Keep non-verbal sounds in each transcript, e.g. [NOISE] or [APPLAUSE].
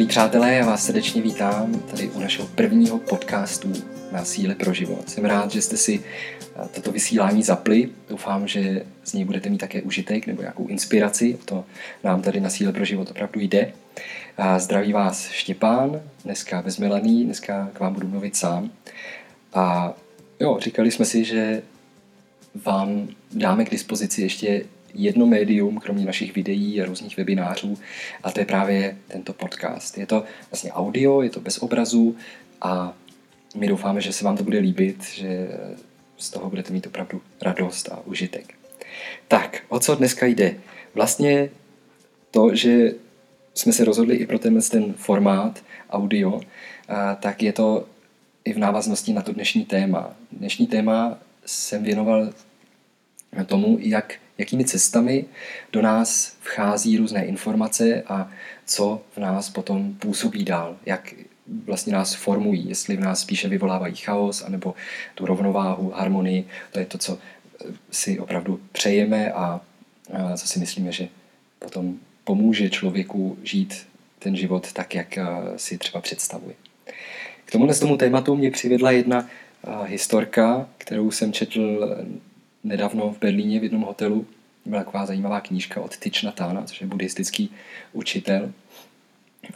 Milí přátelé, já vás srdečně vítám tady u našeho prvního podcastu na síle pro život. Jsem rád, že jste si eh, toto vysílání zapli. Doufám, že z něj budete mít také užitek nebo nějakou inspiraci. To nám tady na síle pro život opravdu jde. A zdraví vás Štěpán, dneska bez Melaný, dneska k vám budu mluvit sám. A jo, říkali jsme si, že vám dáme k dispozici ještě jedno médium, kromě našich videí a různých webinářů, a to je právě tento podcast. Je to vlastně audio, je to bez obrazu a my doufáme, že se vám to bude líbit, že z toho budete mít opravdu radost a užitek. Tak, o co dneska jde? Vlastně to, že jsme se rozhodli i pro tenhle ten formát audio, tak je to i v návaznosti na to dnešní téma. Dnešní téma jsem věnoval tomu, jak, jakými cestami do nás vchází různé informace a co v nás potom působí dál, jak vlastně nás formují, jestli v nás spíše vyvolávají chaos, anebo tu rovnováhu, harmonii, to je to, co si opravdu přejeme a, co si myslíme, že potom pomůže člověku žít ten život tak, jak si třeba představuje. K tomuhle tomu tématu mě přivedla jedna historka, kterou jsem četl nedávno v Berlíně v jednom hotelu. Byla taková zajímavá knížka od Thich Natána, což je buddhistický učitel.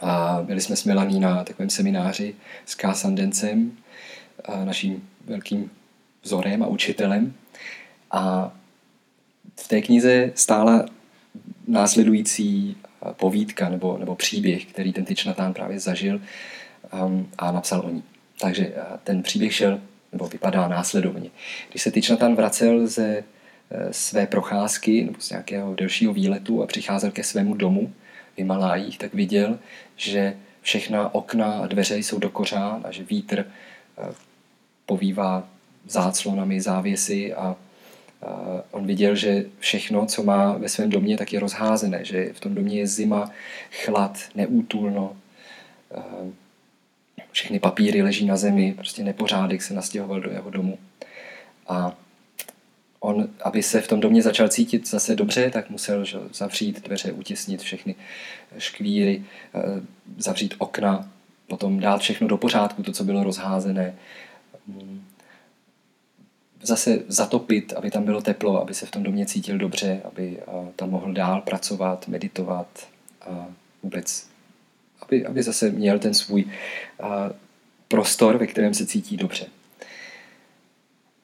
A byli jsme s Milaní na takovém semináři s Kásandencem, naším velkým vzorem a učitelem. A v té knize stála následující povídka nebo, nebo příběh, který ten Tyčnatán právě zažil um, a napsal o ní. Takže ten příběh šel nebo vypadá následovně. Když se Tyčnatan vracel ze e, své procházky nebo z nějakého delšího výletu a přicházel ke svému domu v Himalájích, tak viděl, že všechna okna a dveře jsou do kořán a že vítr e, povívá záclonami, závěsy a on viděl, že všechno, co má ve svém domě, tak je rozházené, že v tom domě je zima, chlad, neútulno, e, všechny papíry leží na zemi, prostě nepořádek se nastěhoval do jeho domu. A on, aby se v tom domě začal cítit zase dobře, tak musel že, zavřít dveře, utěsnit všechny škvíry, eh, zavřít okna, potom dát všechno do pořádku, to, co bylo rozházené. Mm. Zase zatopit, aby tam bylo teplo, aby se v tom domě cítil dobře, aby eh, tam mohl dál pracovat, meditovat a vůbec aby, aby zase měl ten svůj uh, prostor, ve kterém se cítí dobře.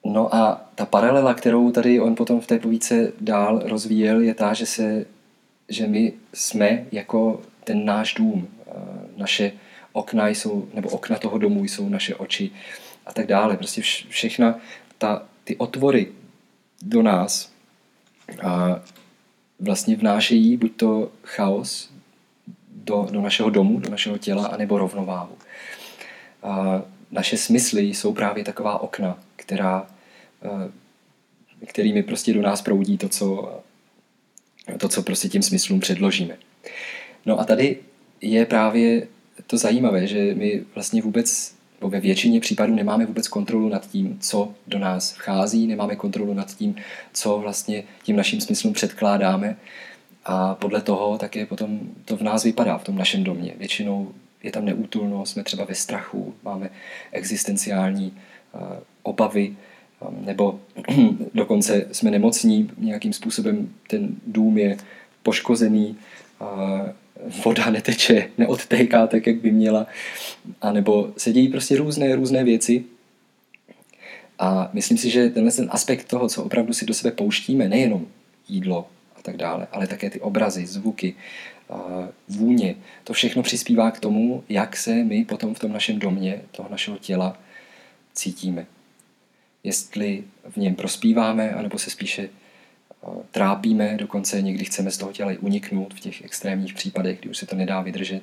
No a ta paralela, kterou tady on potom v té povíce dál rozvíjel, je ta, že, se, že my jsme jako ten náš dům. Naše okna jsou, nebo okna toho domu jsou naše oči a tak dále. Prostě všechna ta, ty otvory do nás a vlastně vnášejí buď to chaos, do, do našeho domu, do našeho těla, anebo rovnováhu. A naše smysly jsou právě taková okna, která, eh, kterými prostě do nás proudí to, co, to, co prostě tím smyslům předložíme. No a tady je právě to zajímavé, že my vlastně vůbec, nebo ve většině případů nemáme vůbec kontrolu nad tím, co do nás vchází, nemáme kontrolu nad tím, co vlastně tím naším smyslům předkládáme a podle toho také potom to v nás vypadá, v tom našem domě. Většinou je tam neútulnost, jsme třeba ve strachu, máme existenciální uh, obavy, um, nebo [CLEARS THROAT] dokonce jsme nemocní, nějakým způsobem ten dům je poškozený, voda neteče, neodtéká tak, jak by měla, a nebo se dějí prostě různé, různé věci. A myslím si, že tenhle ten aspekt toho, co opravdu si do sebe pouštíme, nejenom jídlo, tak dále, ale také ty obrazy, zvuky, vůně, to všechno přispívá k tomu, jak se my potom v tom našem domě, toho našeho těla cítíme. Jestli v něm prospíváme, anebo se spíše trápíme, dokonce někdy chceme z toho těla uniknout v těch extrémních případech, kdy už se to nedá vydržet.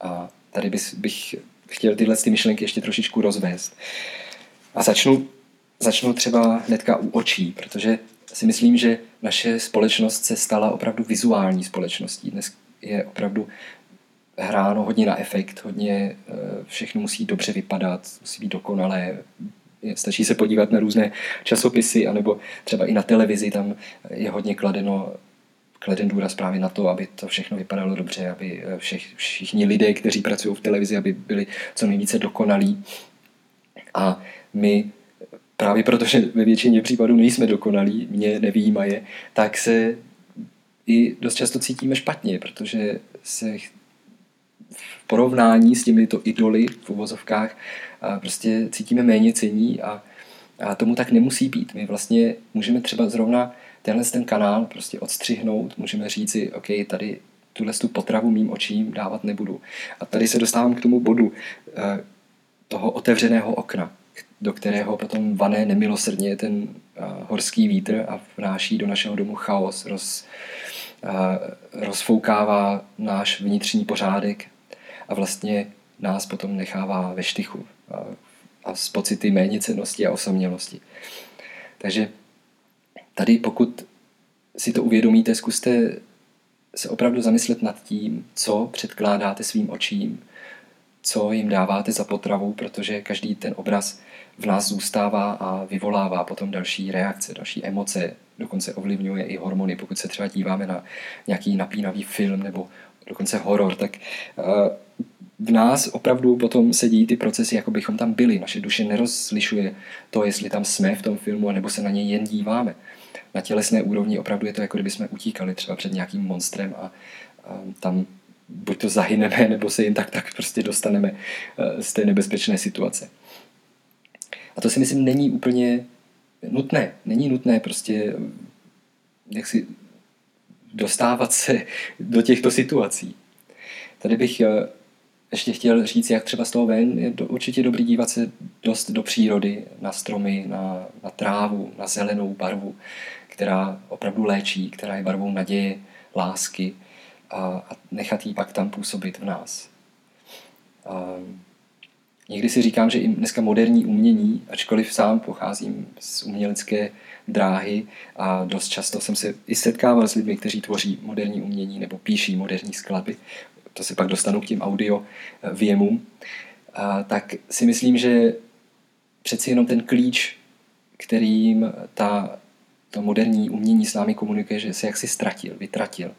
A tady bych, bych chtěl tyhle ty myšlenky ještě trošičku rozvést. A začnu, začnu třeba hnedka u očí, protože si myslím, že naše společnost se stala opravdu vizuální společností. Dnes je opravdu hráno hodně na efekt, hodně eh, všechno musí dobře vypadat, musí být dokonalé. Stačí se podívat na různé časopisy, anebo třeba i na televizi, tam je hodně kladeno kleden důraz právě na to, aby to všechno vypadalo dobře, aby všech, všichni lidé, kteří pracují v televizi, aby byli co nejvíce dokonalí. A my právě protože ve většině případů nejsme dokonalí, mě nevýjímaje, tak se i dost často cítíme špatně, protože se v porovnání s těmito idoly v uvozovkách prostě cítíme méně cení a, a tomu tak nemusí být. My vlastně můžeme třeba zrovna tenhle ten kanál prostě odstřihnout, můžeme říci, OK, tady tuhle tu potravu mým očím dávat nebudu. A tady se dostávám k tomu bodu eh, toho otevřeného okna, do kterého potom vané nemilosrdně ten eh, horský vítr a vnáší do našeho domu chaos, roz, eh, rozfoukává náš vnitřní pořádek a vlastně nás potom nechává ve štychu a, a s pocity méněcenosti a osamělosti. Takže tady pokud si to uvědomíte, zkuste se opravdu zamyslet nad tím, co předkládáte svým očím, co jim dáváte za potravu, protože každý ten obraz v nás zůstává a vyvolává potom další reakce, další emoce, dokonce ovlivňuje i hormony. Pokud se třeba díváme na nějaký napínavý film nebo dokonce horor, tak eh, v nás opravdu potom se dějí ty procesy, jako bychom tam byli. Naše duše nerozlišuje to, jestli tam jsme v tom filmu, nebo se na něj jen díváme. Na tělesné úrovni opravdu je to, jako kdyby jsme utíkali třeba před nějakým monstrem a tam buď to zahyneme, [LAUGHS] nebo se jen tak tak prostě dostaneme eh, z té nebezpečné situace. A to si myslím není úplně nutné. Není nutné prostě jak si dostávat se do těchto situací. Tady bych eh, ještě chtěl říct, jak třeba z toho ven je do, určitě dobrý dívat se dost do přírody, na stromy, na, na trávu, na zelenou barvu, která opravdu léčí, která je barvou naděje, lásky a, a nechat ji pak tam působit v nás. A, někdy si říkám, že i dneska moderní umění, ačkoliv sám pocházím z umělecké dráhy a dost často jsem se i setkával s lidmi, kteří tvoří moderní umění nebo píší moderní skladby, to se pak dostanu k tím audio eh, věmům, tak si myslím, že přeci jenom ten klíč, kterým ta, to moderní umění s námi komunikuje, že se jaksi ztratil, vytratil.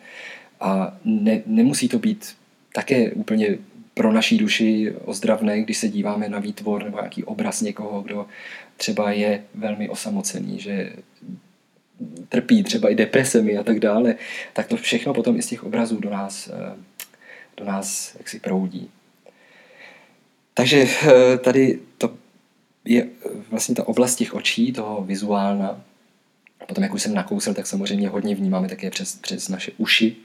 A ne, nemusí to být také úplně pro naší duši ozdravné, když se díváme na výtvor nebo nějaký obraz někoho, kdo třeba je velmi osamocený, že trpí třeba i depresemi a tak dále, tak to všechno potom i z těch obrazů do nás eh, do nás jaksi proudí. Takže eh, tady to je vlastně ta oblast těch očí, toho vizuálna. Potom, jak už jsem nakousil, tak samozřejmě hodně vnímáme také přes, přes naše uši.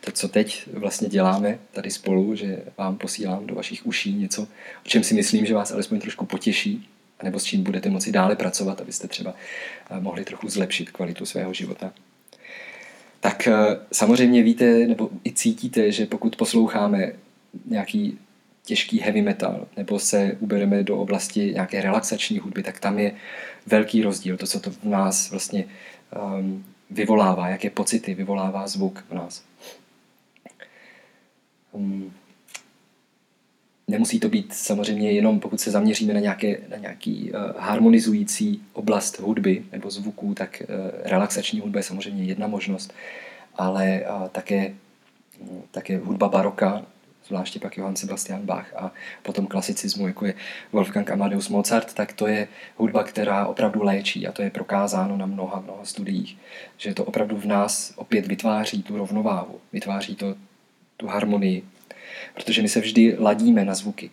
To, co teď vlastně děláme tady spolu, že vám posílám do vašich uší něco, o čem si myslím, že vás alespoň trošku potěší, nebo s čím budete moci dále pracovat, abyste třeba eh, mohli trochu zlepšit kvalitu svého života tak eh, samozřejmě víte nebo i cítíte, že pokud posloucháme nějaký těžký heavy metal, nebo se ubereme do oblasti nějaké relaxační hudby, tak tam je velký rozdíl, to, co to v nás vlastně um, vyvolává, jaké pocity vyvolává zvuk v nás. Um, nemusí to být samozřejmě jenom, pokud se zaměříme na, nějaké, na nějaký uh, harmonizující oblast hudby nebo zvuků, tak uh, relaxační hudba je samozřejmě jedna možnost, ale uh, také, také hudba baroka, zvláště pak Johann Sebastian Bach a potom klasicismu, jako je Wolfgang Amadeus Mozart, tak to je hudba, která opravdu léčí a to je prokázáno na mnoha, mnoha studiích, že to opravdu v nás opět vytváří tu rovnováhu, vytváří to tu harmonii, protože my se vždy ladíme na zvuky.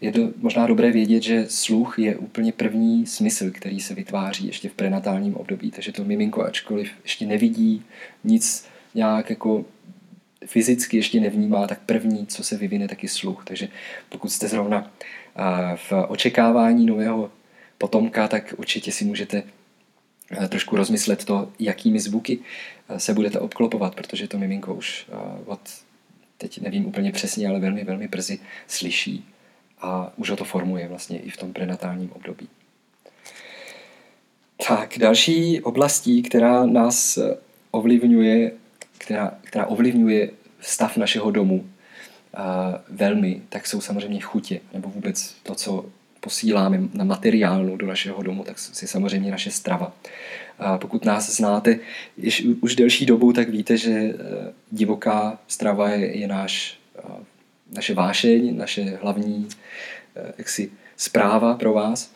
Je to možná dobré vědět, že sluch je úplně první smysl, který se vytváří ještě v prenatálním období, takže to miminko, ačkoliv ještě nevidí nic nějak jako fyzicky ještě nevnímá, tak první, co se vyvine, tak je sluch. Takže pokud jste zrovna v očekávání nového potomka, tak určitě si můžete trošku rozmyslet to, jakými zvuky se budete obklopovat, protože to miminko už od teď nevím úplně přesně, ale velmi, velmi brzy slyší a už ho to formuje vlastně i v tom prenatálním období. Tak, další oblastí, která nás ovlivňuje, která, která ovlivňuje stav našeho domu a velmi, tak jsou samozřejmě chutě, nebo vůbec to, co posíláme na materiálnu do našeho domu, tak si samozřejmě naše strava. A pokud nás znáte již už delší dobu, tak víte, že eh, divoká strava je, je náš, naše vášeň, naše hlavní eh, jaksi, zpráva pro vás.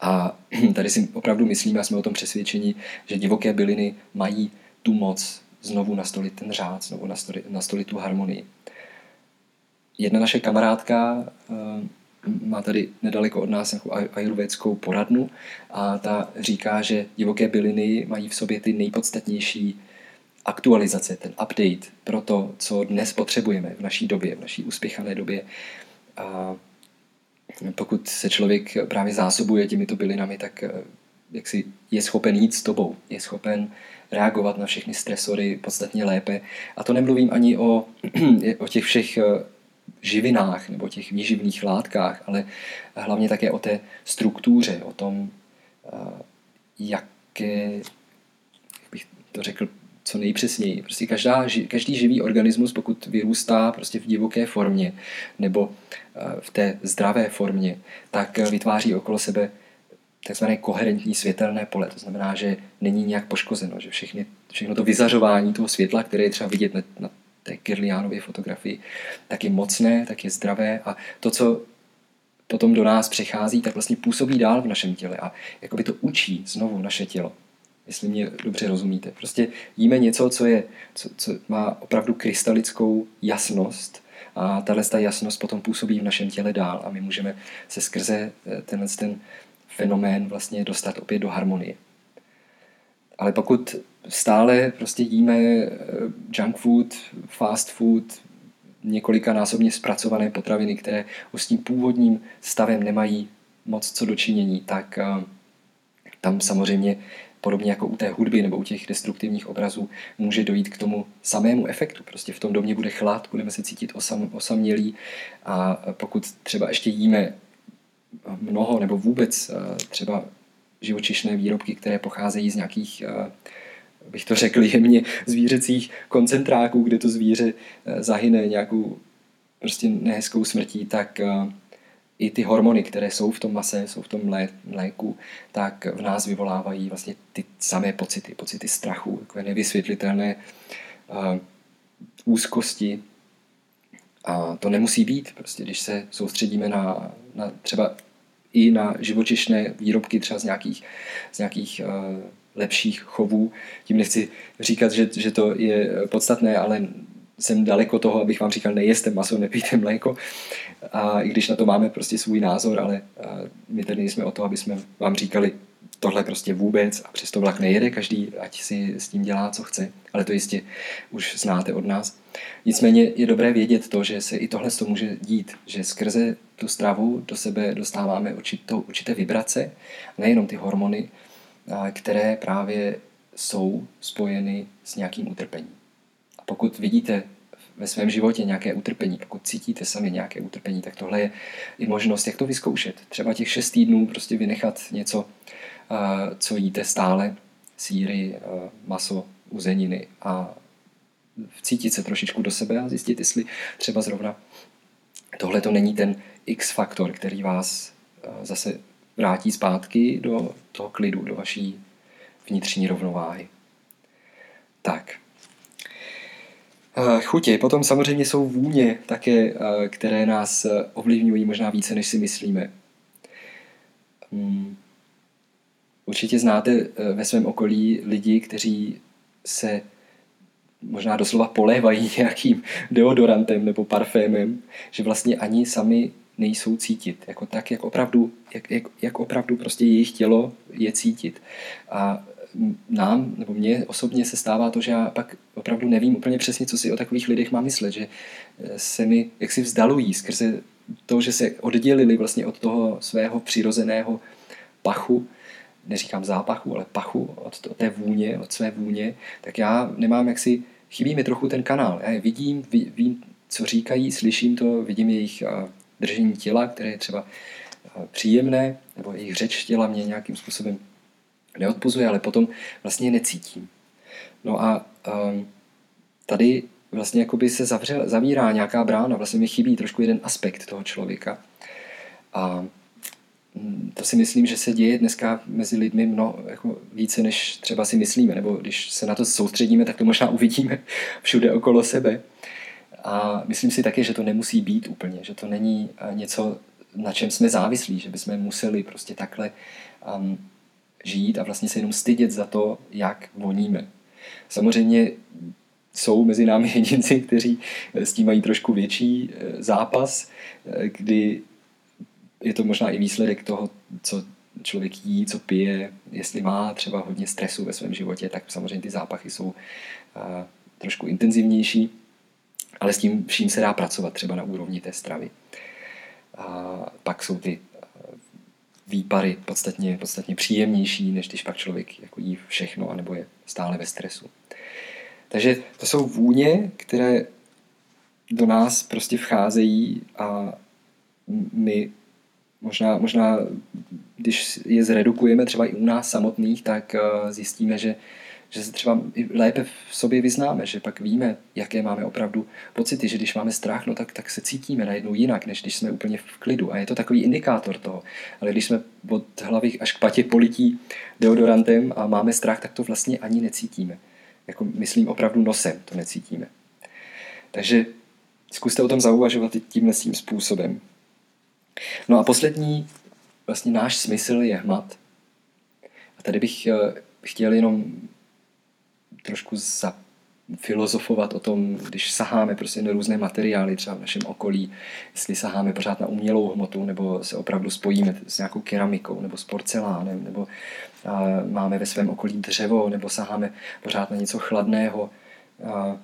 A [CLEARS THROAT] tady si opravdu myslíme a jsme o tom přesvědčení, že divoké byliny mají tu moc znovu nastolit ten řád, znovu nastolit, nastolit tu harmonii. Jedna naše kamarádka má tady nedaleko od nás nějakou ajurvédskou poradnu a ta říká, že divoké byliny mají v sobě ty nejpodstatnější aktualizace, ten update pro to, co dnes potřebujeme v naší době, v naší uspěchané době. A pokud se člověk právě zásobuje těmito bylinami, tak eh, jak si je schopen jít s tobou, je schopen reagovat na všechny stresory podstatně lépe. A to nemluvím ani o, [CLEARS THROAT] o těch všech eh, živinách nebo těch výživných látkách, ale hlavně také o té struktuře, o tom, eh, jaké, jak bych to řekl co nejpřesněji. Prostě každá, každý živý organismus, pokud vyrůstá prostě v divoké formě nebo eh, v té zdravé formě, tak vytváří okolo sebe takzvané koherentní světelné pole. To znamená, že není nějak poškozeno, že všechny, všechno to vyzařování toho světla, které je třeba vidět na, na té Kirliánově fotografii, tak je mocné, tak je zdravé a to, co potom do nás přichází, tak vlastně působí dál v našem těle a jakoby to učí znovu naše tělo. Jestli mě dobře rozumíte. Prostě jíme něco, co, je, co, co má opravdu krystalickou jasnost a tahle ta jasnost potom působí v našem těle dál a my můžeme se skrze eh, tenhle ten fenomén vlastně dostat opět do harmonie. Ale pokud stále prostě jíme eh, junk food, fast food, několika násobně zpracované potraviny, které s tím původním stavem nemají moc co dočinění, tak eh, tam samozřejmě podobně jako u té hudby nebo u těch destruktivních obrazů může dojít k tomu samému efektu. Prostě v tom domě bude chlad, budeme se cítit osam, osamělí a pokud třeba ještě jíme mnoho nebo vůbec eh, třeba živočišné výrobky, které pocházejí z nějakých bych to řekl jemně, zvířecích koncentráků, kde to zvíře eh, zahyne nějakou prostě nehezkou smrtí, tak eh, i ty hormony, které jsou v tom mase, jsou v tom mléku, tak v nás vyvolávají vlastně ty samé pocity, pocity strachu, takové nevysvětlitelné úzkosti. A to nemusí být, prostě když se soustředíme na, na třeba i na živočišné výrobky třeba z nějakých, z nějakých uh, lepších chovů. Tím nechci říkat, že, že to je podstatné, ale jsem daleko toho, abych vám říkal, nejeste maso, nepijte mléko. A i když na to máme prostě svůj názor, ale my tady jsme o to, aby jsme vám říkali tohle prostě vůbec a přesto vlak nejede, každý ať si s tím dělá, co chce, ale to jistě už znáte od nás. Nicméně je dobré vědět to, že se i tohle to může dít, že skrze tu stravu do sebe dostáváme určitou, určité vibrace, nejenom ty hormony, které právě jsou spojeny s nějakým utrpením. A pokud vidíte ve svém životě nějaké utrpení, pokud cítíte sami nějaké utrpení, tak tohle je i možnost, jak to vyzkoušet. Třeba těch šest týdnů prostě vynechat něco, co jíte stále, síry, maso, uzeniny a cítit se trošičku do sebe a zjistit, jestli třeba zrovna tohle to není ten X faktor, který vás zase vrátí zpátky do toho klidu, do vaší vnitřní rovnováhy. Tak. Eh, chutě. Potom samozřejmě jsou vůně také, eh, které nás eh, ovlivňují možná více, než si myslíme. Hmm. Určitě znáte ve svém okolí lidi, kteří se možná doslova polévají [LAUGHS] nějakým deodorantem nebo parfémem, že vlastně ani sami nejsou cítit. Jako tak, jak opravdu, jak, jak, jak opravdu prostě jejich tělo je cítit. A nám, nebo mně osobně se stává to, že já pak opravdu nevím úplně přesně, co si o takových lidech mám myslet, že eh, se mi jaksi vzdalují skrze to, že se oddělili vlastně od toho svého přirozeného pachu, neříkám zápachu, ale pachu, od té vůně, od své vůně, tak já nemám jaksi, chybí mi trochu ten kanál. Já je vidím, vím, co říkají, slyším to, vidím jejich držení těla, které je třeba příjemné, nebo jejich řeč těla mě nějakým způsobem neodpuzuje, ale potom vlastně necítím. No a um, tady vlastně jakoby se zavře, zavírá nějaká brána, vlastně mi chybí trošku jeden aspekt toho člověka. A to si myslím, že se děje dneska mezi lidmi mno, jako více, než třeba si myslíme, nebo když se na to soustředíme, tak to možná uvidíme [LAUGHS] všude okolo sebe. A myslím si také, že to nemusí být úplně, že to není eh, něco, na čem jsme závislí, že bychom museli prostě takhle um, žít a vlastně se jenom stydět za to, jak voníme. Samozřejmě jsou mezi námi [LAUGHS] jedinci, kteří s tím mají trošku větší eh, zápas, eh, kdy je to možná i výsledek toho, co člověk jí, co pije, jestli má třeba hodně stresu ve svém životě, tak samozřejmě ty zápachy jsou eh, trošku intenzivnější, ale s tím vším se dá pracovat třeba na úrovni té stravy. A pak jsou ty výpary podstatně, podstatně příjemnější, než když pak člověk jako jí všechno, anebo je stále ve stresu. Takže to jsou vůně, které do nás prostě vcházejí a my možná, možná když je zredukujeme třeba i u nás samotných, tak eh, zjistíme, že že se třeba lépe v sobě vyznáme, že pak víme, jaké máme opravdu pocity, že když máme strach, no tak, tak se cítíme najednou jinak, než když jsme úplně v klidu. A je to takový indikátor toho. Ale když jsme od hlavy až k patě polití deodorantem a máme strach, tak to vlastně ani necítíme. Jako myslím opravdu nosem to necítíme. Takže zkuste o tom zauvažovat i tímhle tím způsobem. No a poslední, vlastně náš smysl je hmat. A tady bych eh, chtěl jenom trošku za filozofovat o tom, když saháme prostě na různé materiály třeba v našem okolí, jestli saháme pořád na umělou hmotu, nebo se opravdu spojíme s nějakou keramikou, nebo s porcelánem, nebo a, máme ve svém okolí dřevo, nebo saháme pořád na něco chladného. A,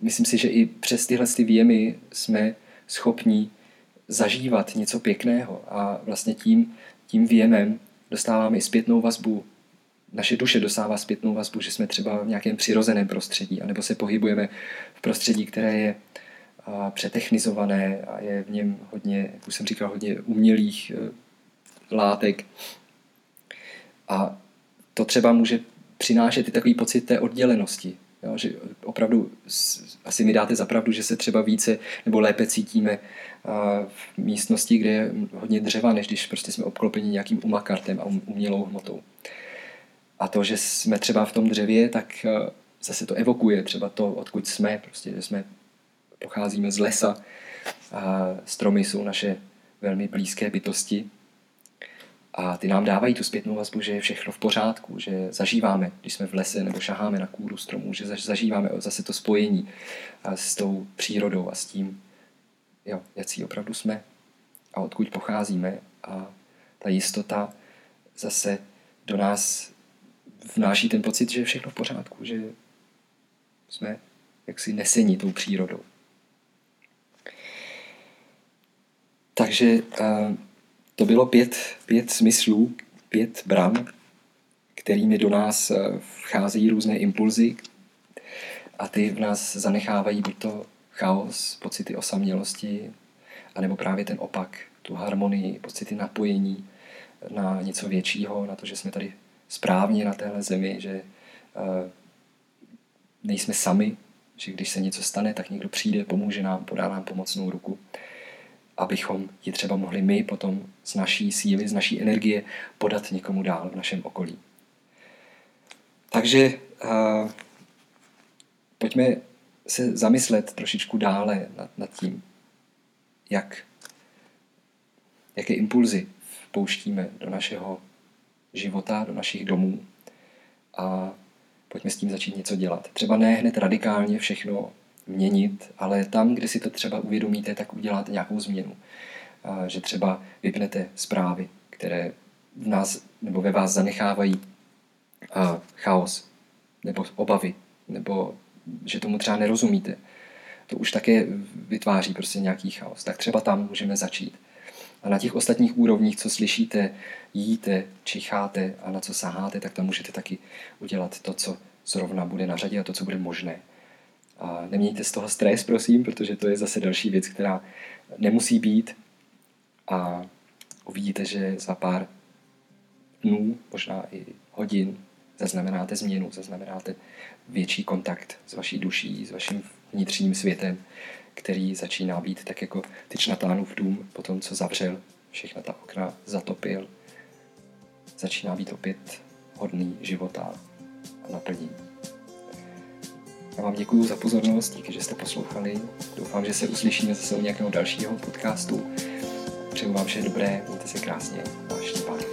myslím si, že i přes tyhle ty výjemy jsme schopni zažívat něco pěkného a vlastně tím, tím výjemem dostáváme i zpětnou vazbu naše duše dostává zpětnou vazbu, že jsme třeba v nějakém přirozeném prostředí, anebo se pohybujeme v prostředí, které je přetechnizované a je v něm hodně, jak už jsem říkal, hodně umělých e, látek. A to třeba může přinášet i takový pocit té oddělenosti. Jo, že opravdu asi mi dáte zapravdu, že se třeba více nebo lépe cítíme v místnosti, kde je hodně dřeva, než když prostě jsme obklopeni nějakým umakartem a umělou hmotou. A to, že jsme třeba v tom dřevě, tak zase to evokuje třeba to, odkud jsme, prostě, že jsme pocházíme z lesa a stromy jsou naše velmi blízké bytosti a ty nám dávají tu zpětnou vazbu, že je všechno v pořádku, že zažíváme, když jsme v lese nebo šaháme na kůru stromů, že zažíváme zase to spojení s tou přírodou a s tím, jo, jaký opravdu jsme a odkud pocházíme a ta jistota zase do nás vnáší ten pocit, že je všechno v pořádku, že jsme jaksi nesení tou přírodou. Takže to bylo pět, pět smyslů, pět bran, kterými do nás vcházejí různé impulzy a ty v nás zanechávají buď to chaos, pocity osamělosti, anebo právě ten opak, tu harmonii, pocity napojení na něco většího, na to, že jsme tady správně na téhle zemi, že uh, nejsme sami, že když se něco stane, tak někdo přijde, pomůže nám, podá nám pomocnou ruku, abychom ji třeba mohli my potom z naší síly, z naší energie podat někomu dál v našem okolí. Takže uh, pojďme se zamyslet trošičku dále nad, nad tím, jak, jaké impulzy pouštíme do našeho života, do našich domů a pojďme s tím začít něco dělat. Třeba ne hned radikálně všechno měnit, ale tam, kde si to třeba uvědomíte, tak uděláte nějakou změnu. Že třeba vypnete zprávy, které v nás nebo ve vás zanechávají chaos nebo obavy, nebo že tomu třeba nerozumíte. To už také vytváří prostě nějaký chaos. Tak třeba tam můžeme začít. A na těch ostatních úrovních, co slyšíte, jíte, čicháte a na co saháte, tak tam můžete taky udělat to, co zrovna bude na řadě a to, co bude možné. A nemějte z toho stres, prosím, protože to je zase další věc, která nemusí být a uvidíte, že za pár dnů, možná i hodin, zaznamenáte změnu, zaznamenáte větší kontakt s vaší duší, s vaším vnitřním světem, který začíná být tak jako tyč v dům po tom, co zavřel všechna ta okna zatopil, začíná být opět hodný života a naplnění. Já vám děkuji za pozornost, díky, že jste poslouchali. Doufám, že se uslyšíme zase u nějakého dalšího podcastu. Přeju vám vše dobré, mějte se krásně, váš Štěpán